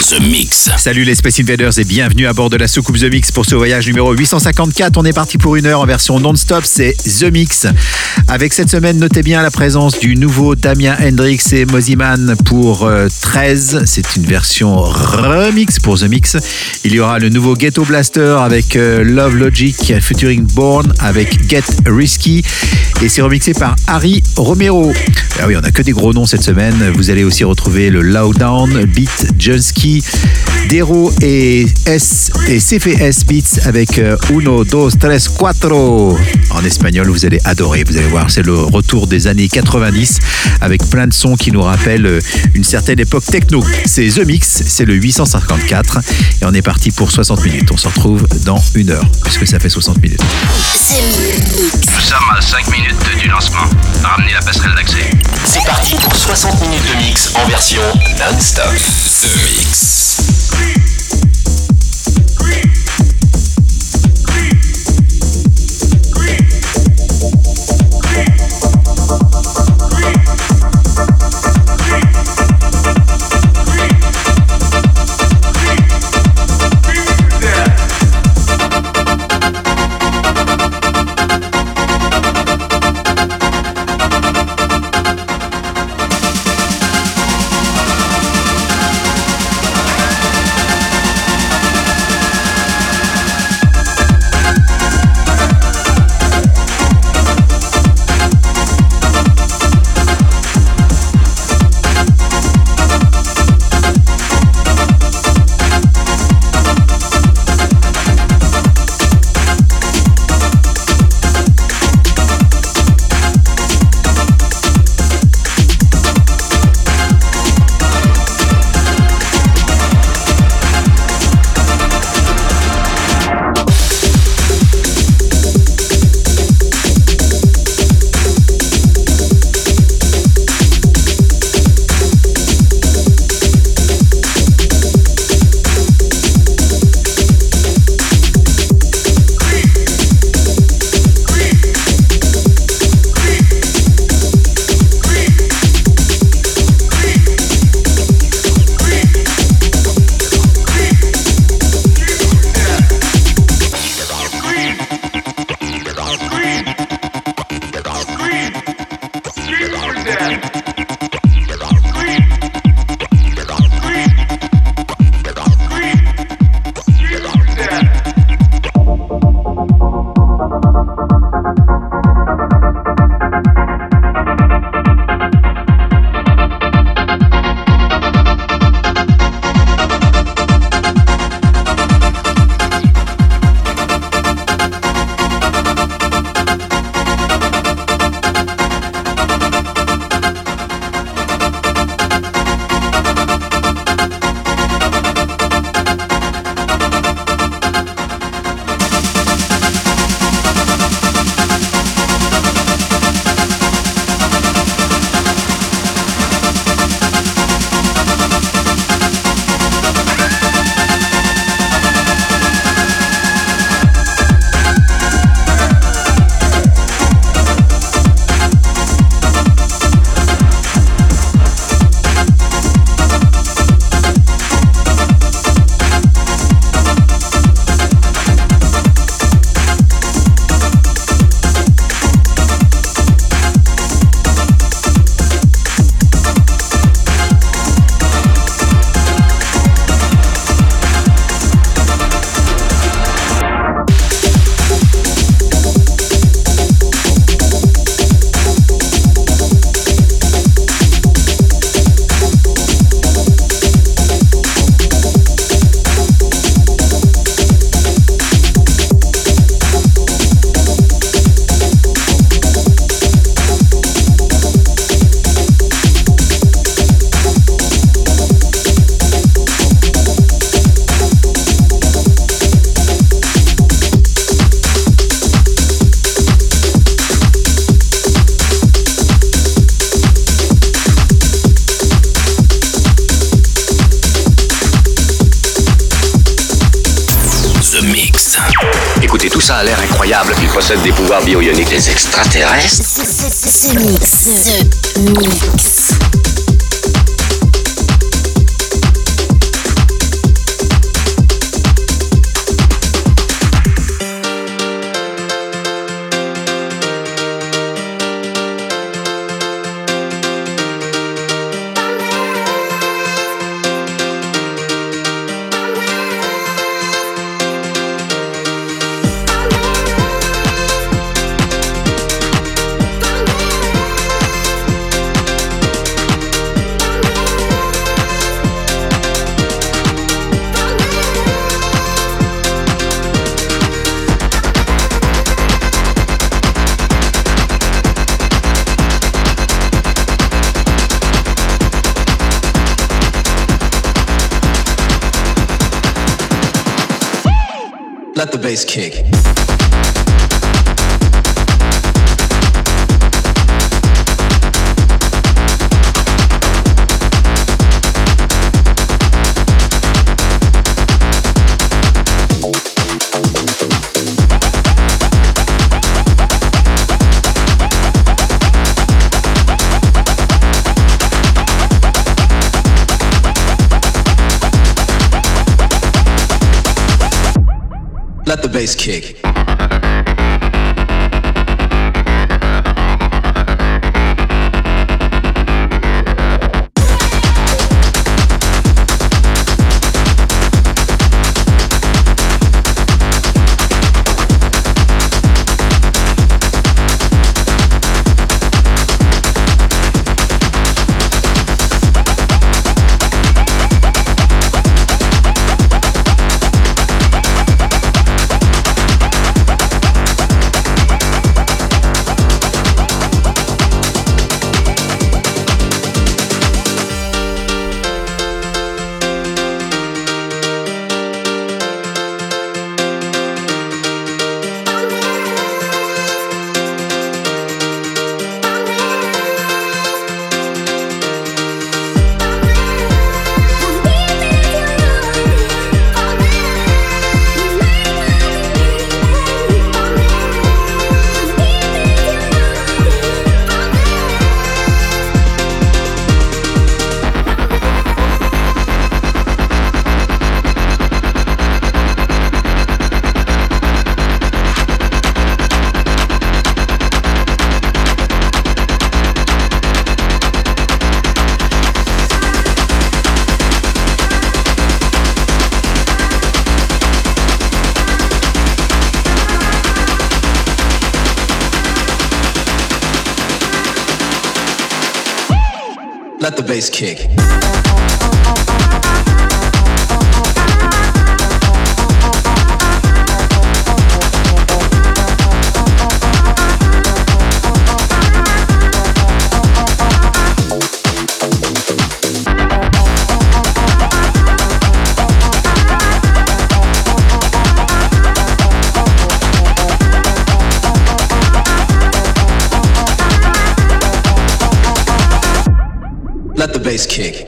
The Mix. Salut les Space Invaders et bienvenue à bord de la soucoupe The Mix pour ce voyage numéro 854. On est parti pour une heure en version non-stop, c'est The Mix. Avec cette semaine, notez bien la présence du nouveau Damien Hendrix et Moziman pour euh, 13. C'est une version remix pour The Mix. Il y aura le nouveau Ghetto Blaster avec euh, Love Logic featuring Born avec Get Risky et c'est remixé par Harry Romero. Ah oui, on a que des gros noms cette semaine. Vous allez aussi retrouver le Lowdown, Beat Dero et S et CFS Beats avec euh, Uno, Dos, Tres, Cuatro. En espagnol, vous allez adorer. Vous allez voir, c'est le retour des années 90 avec plein de sons qui nous rappellent euh, une certaine époque techno. C'est The Mix, c'est le 854 et on est parti pour 60 minutes. On se retrouve dans une heure puisque ça fait 60 minutes. Nous sommes à 5 minutes du lancement. Ramenez la passerelle d'accès. C'est parti pour 60 minutes de mix en version non-stop. The Mix. street. Extraterrestres. Bass kick. Bass kick. Bass kick. Bass kick.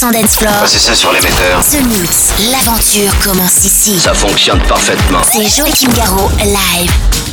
100% ça sur l'émetteur. The Mix, l'aventure commence ici. Ça fonctionne parfaitement. C'est Joachim Garraud, live.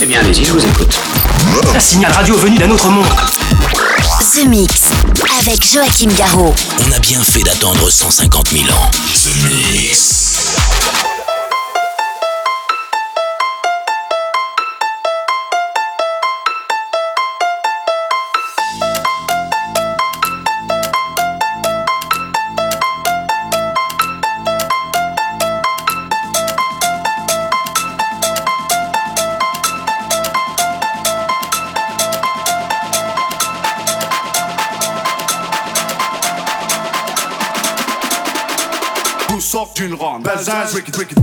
Eh bien, allez-y, je vous écoute. Un signal radio venu d'un autre monde. The Mix avec Joachim Garraud. On a bien fait d'attendre 150 000 ans. The Mix. break it, break it.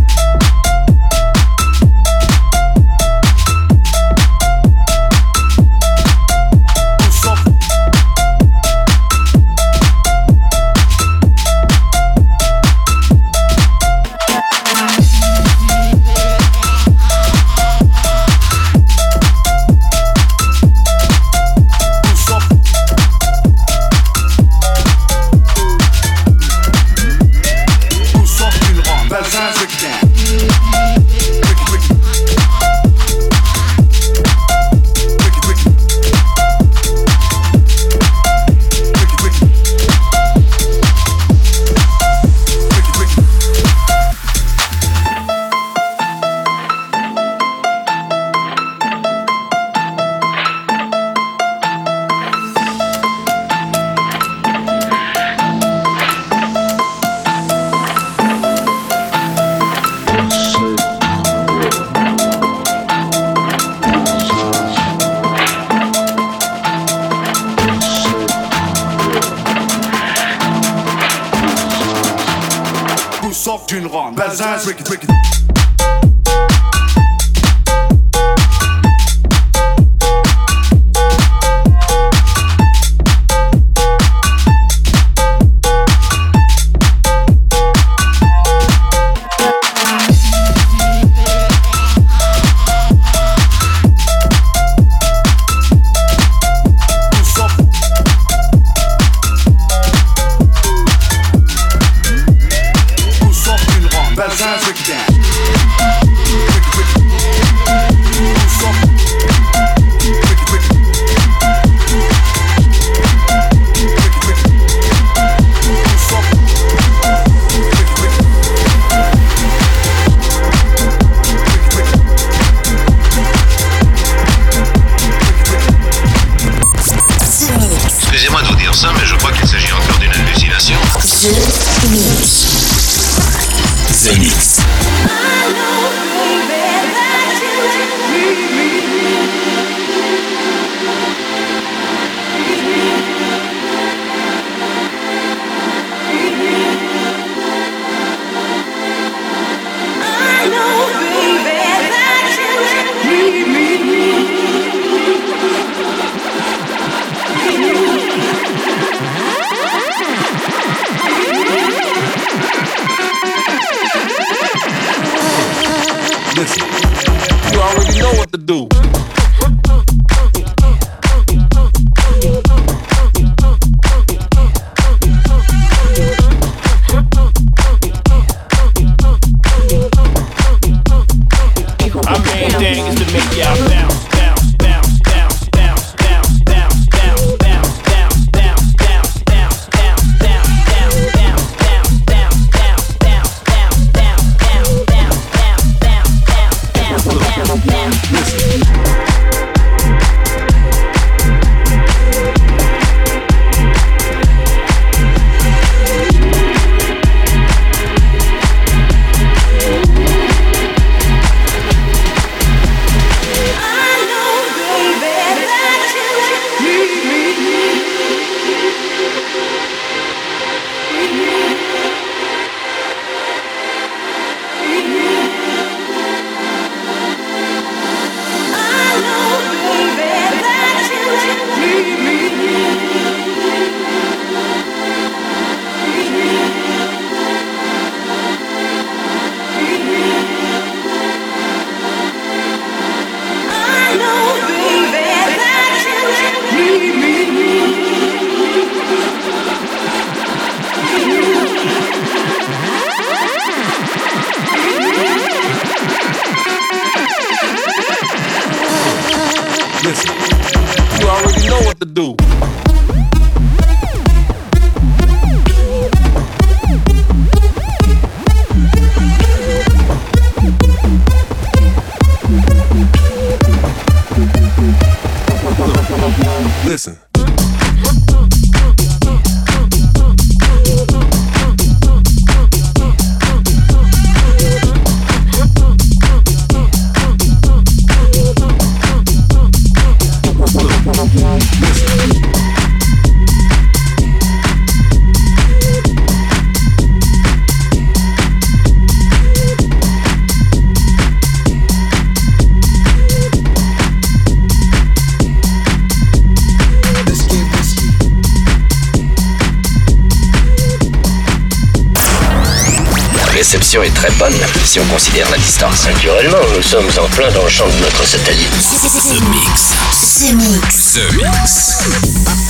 mais je crois qu'il s'agit encore d'une hallucination. sommes en plein dans le champ de notre satellite. The Mix. The Mix. The Mix.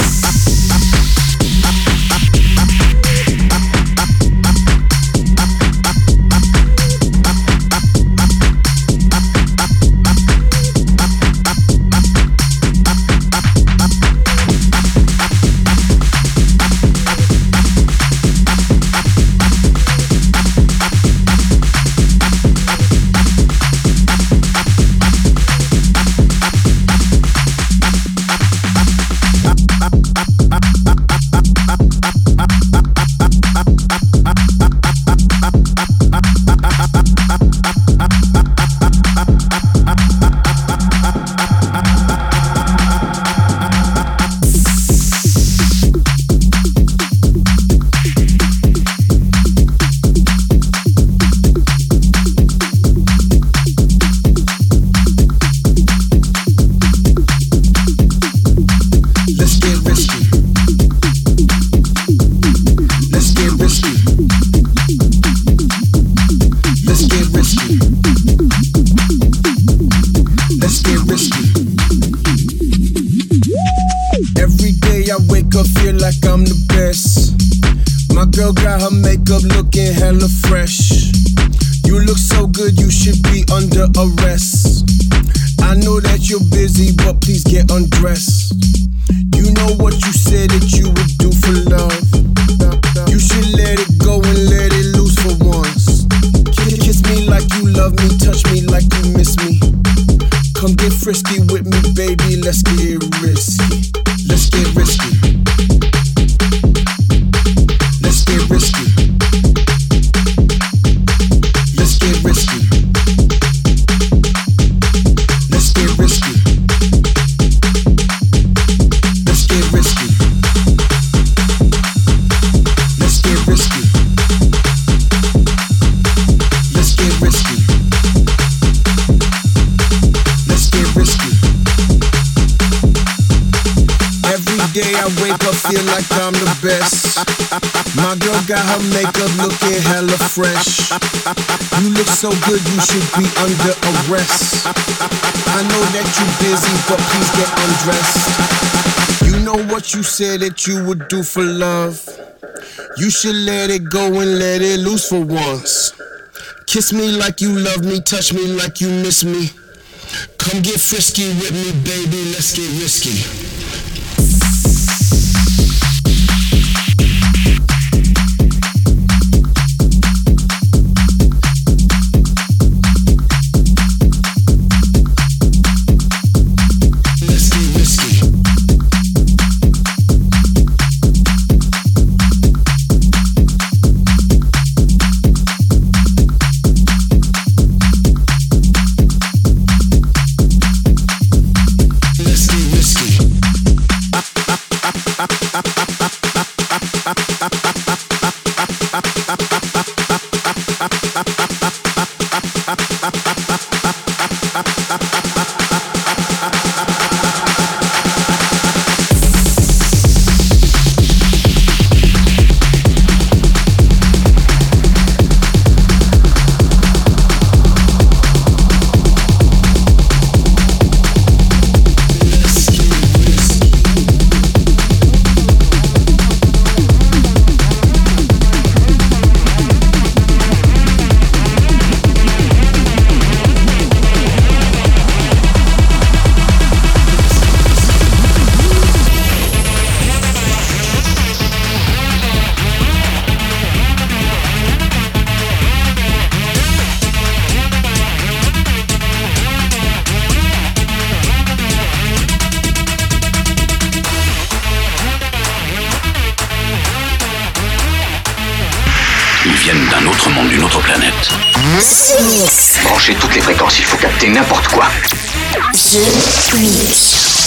You look so good, you should be under arrest. I know that you busy, but please get undressed. You know what you said that you would do for love. You should let it go and let it loose for once. Kiss me like you love me, touch me like you miss me. Come get frisky with me, baby, let's get risky. viennent d'un autre monde, d'une autre planète. Branchez toutes les fréquences, il faut capter n'importe quoi. Je.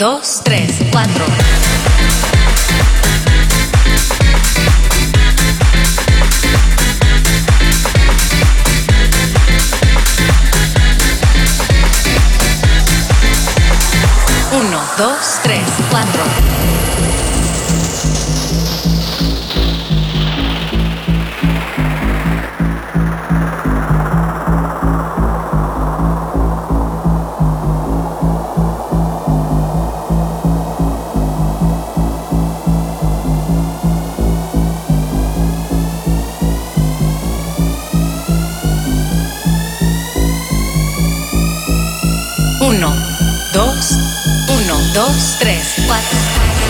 Dos, tres, cuatro. Dos, tres, cuatro.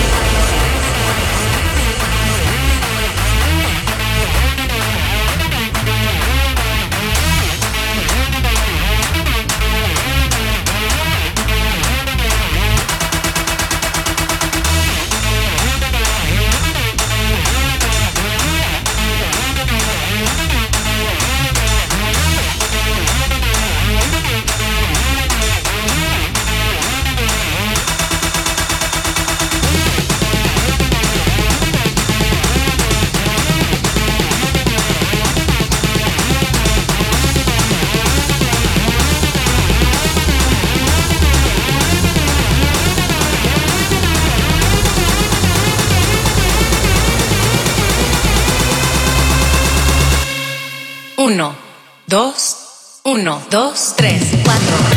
Dos, tres, cuatro.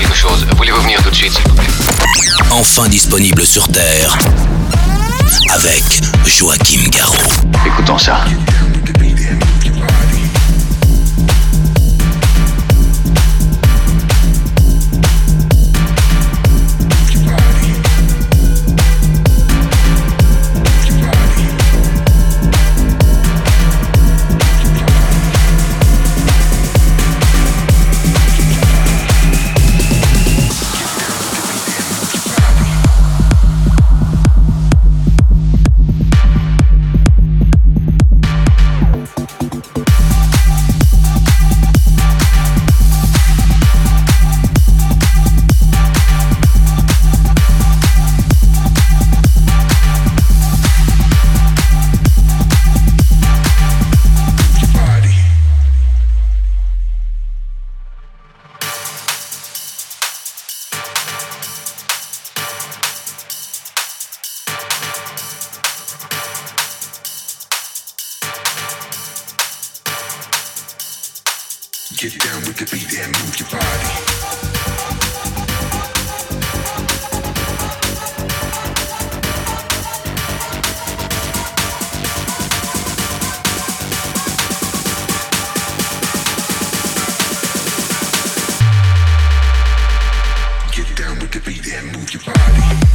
Quelque chose. Voulez-vous venir tout de suite, s'il vous plaît? Enfin disponible sur Terre. Avec Joachim Garraud. Écoutons ça. move your body.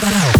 Barao.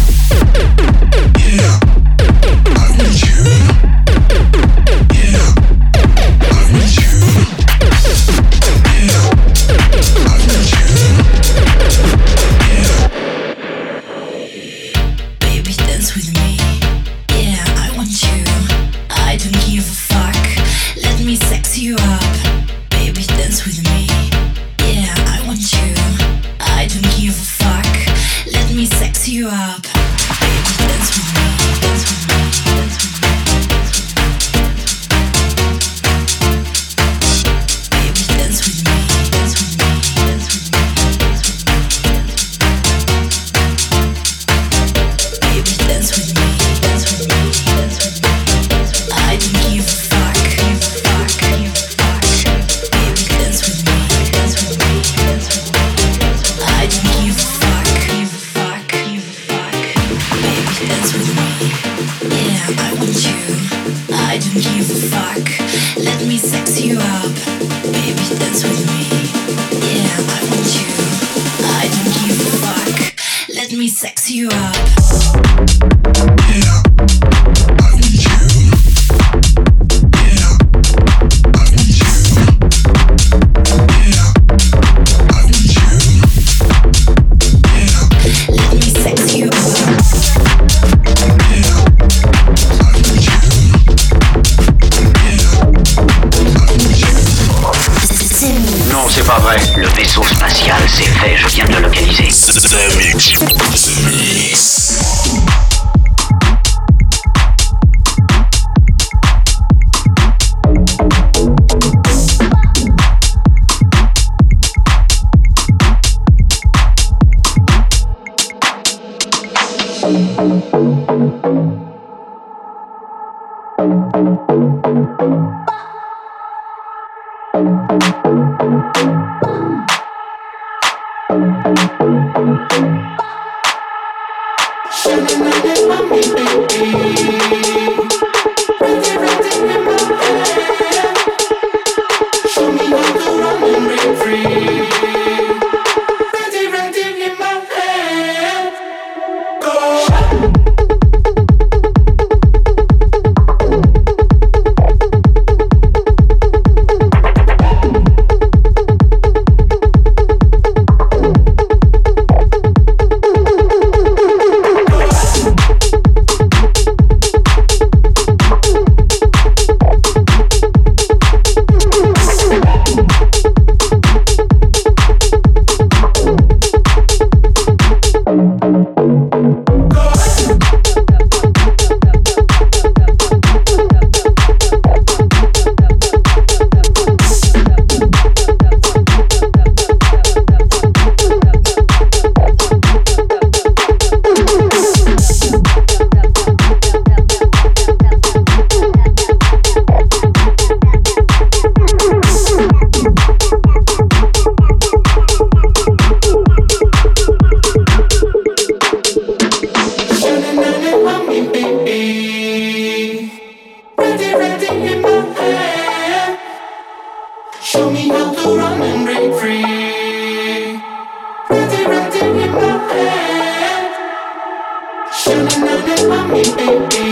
Should've known it me, baby.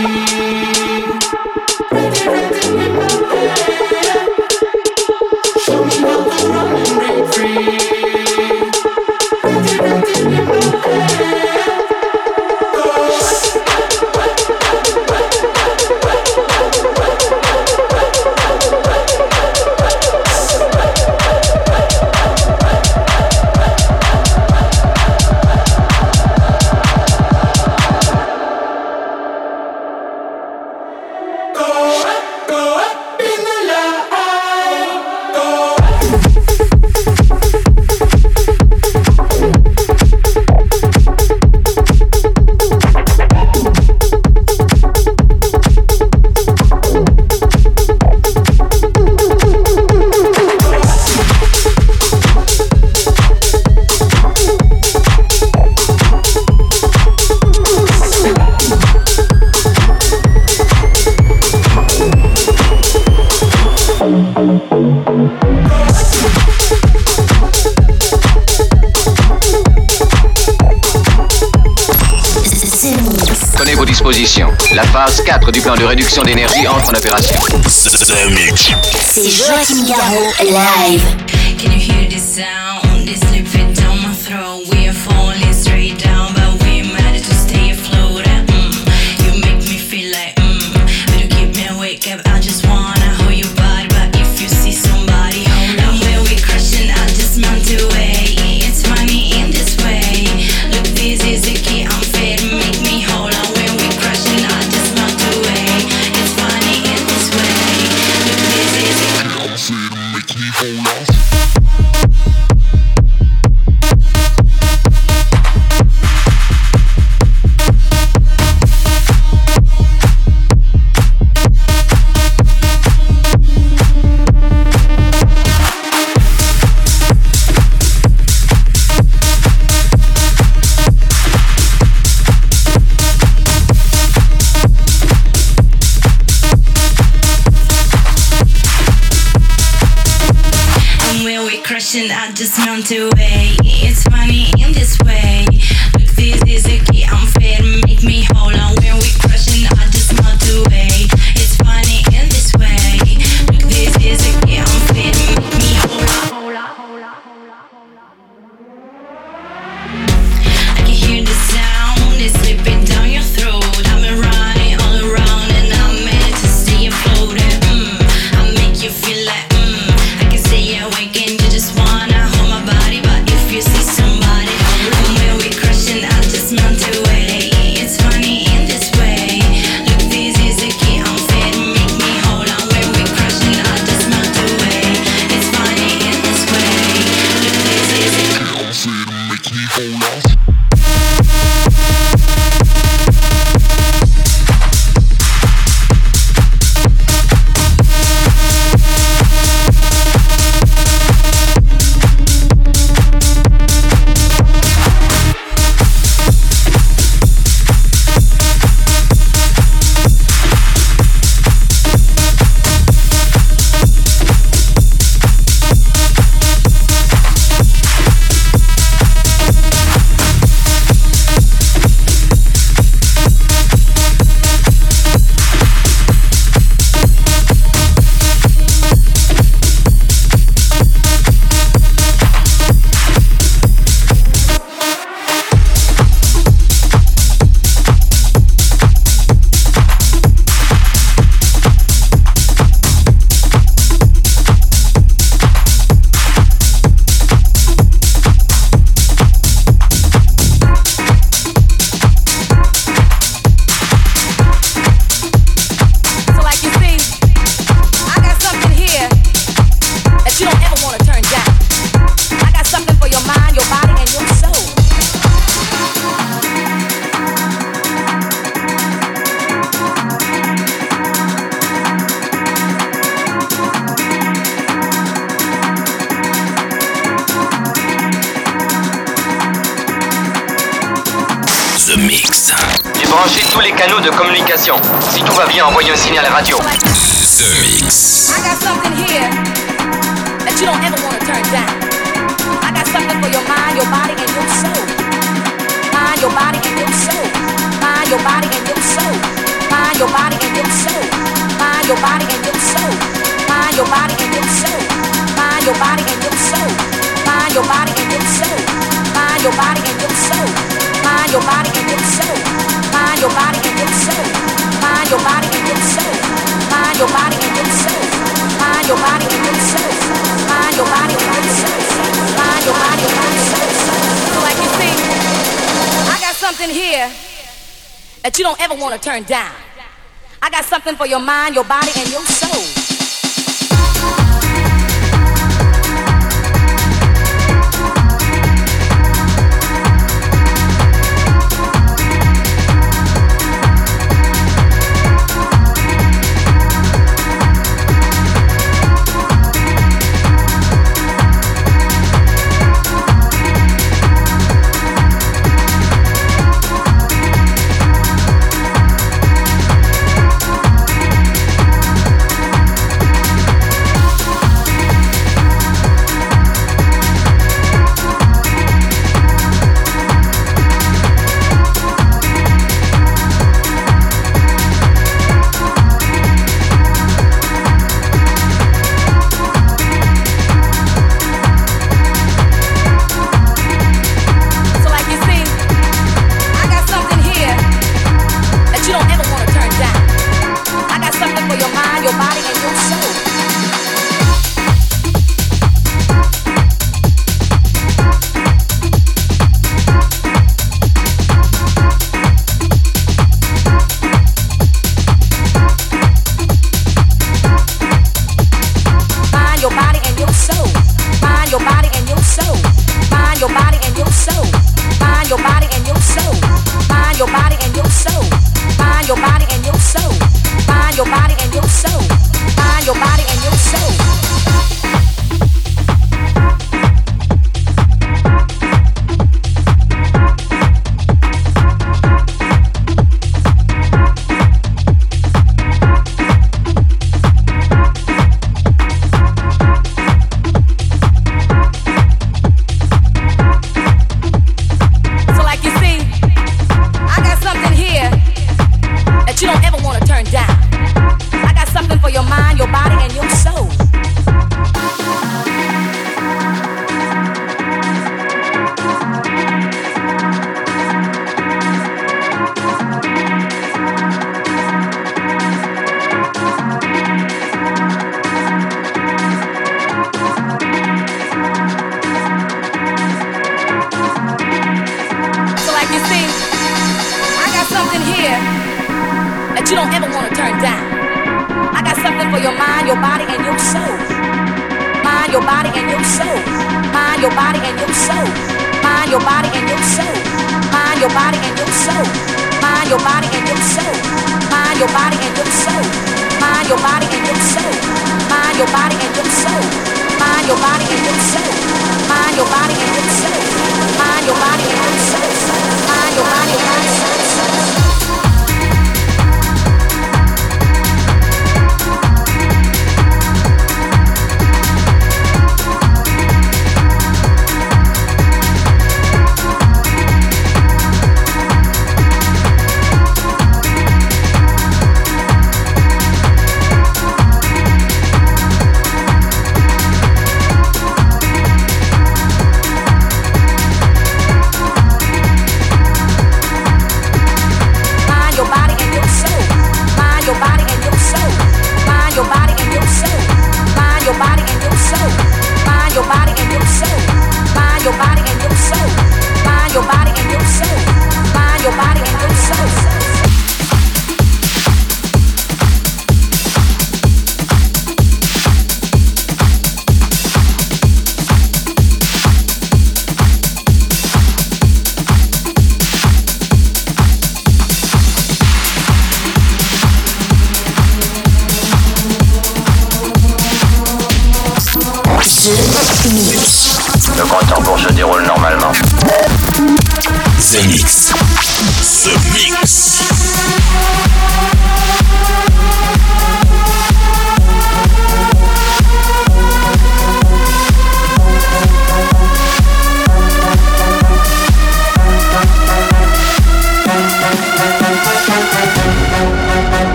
de réduction d'énergie entre en opération. C'est Joachim Garraud live. make me hold off. to it. find your body and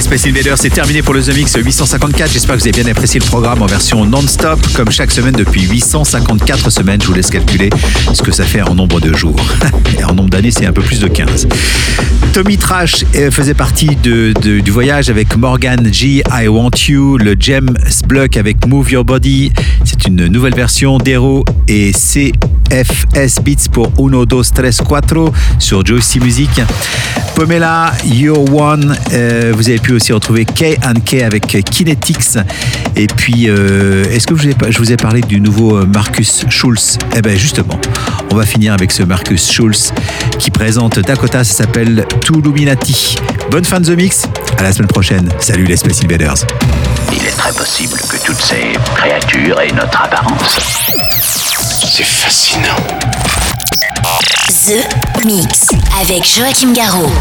Space Invaders, c'est terminé pour le The Mix 854. J'espère que vous avez bien apprécié le programme en version non-stop, comme chaque semaine depuis 854 semaines. Je vous laisse calculer ce que ça fait en nombre de jours. En nombre d'années, c'est un peu plus de 15. Tommy Trash euh, faisait partie du voyage avec Morgan G, I Want You, le James Block avec Move Your Body. C'est une nouvelle version d'Hero et C FS Beats pour Uno, Dos, Tres, Cuatro sur Joystick Music. Pomela, You're One. Euh, vous avez pu aussi retrouver K K avec Kinetics. Et puis, euh, est-ce que je vous, ai, je vous ai parlé du nouveau euh, Marcus Schulz? Eh bien, justement, on va finir avec ce Marcus Schulz qui présente Dakota. Ça s'appelle Tuluminati. Bonne fin de The Mix. À la semaine prochaine. Salut les Space Invaders. Il est très possible que toutes ces créatures aient notre apparence. C'est fascinant. The Mix avec Joachim Garraud.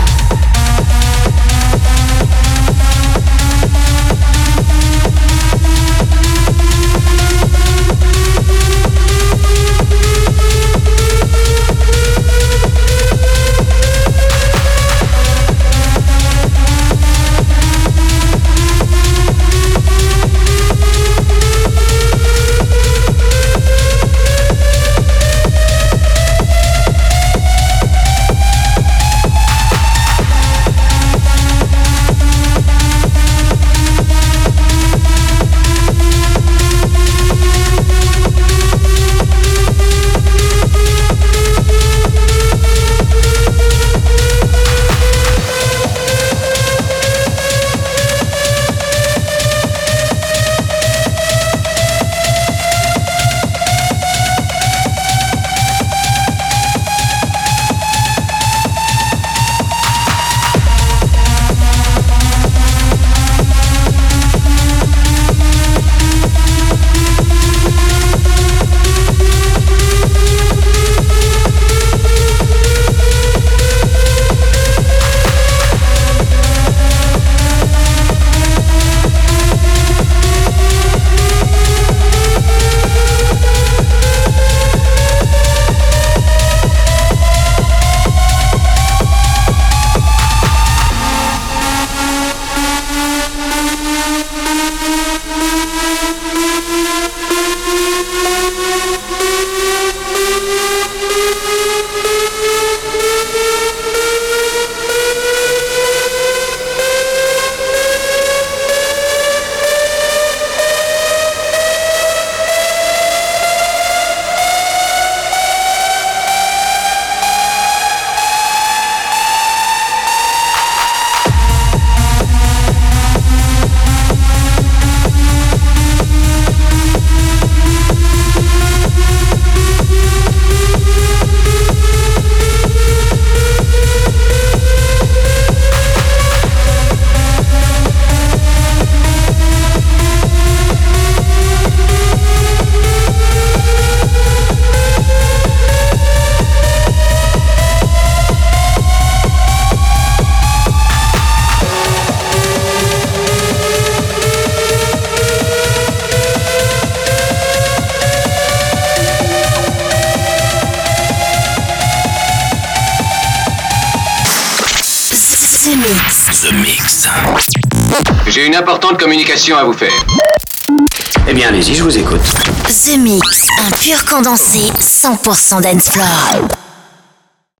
Communication à vous faire. Eh bien, allez-y, je vous écoute. The Mix, un pur condensé 100% dance floor.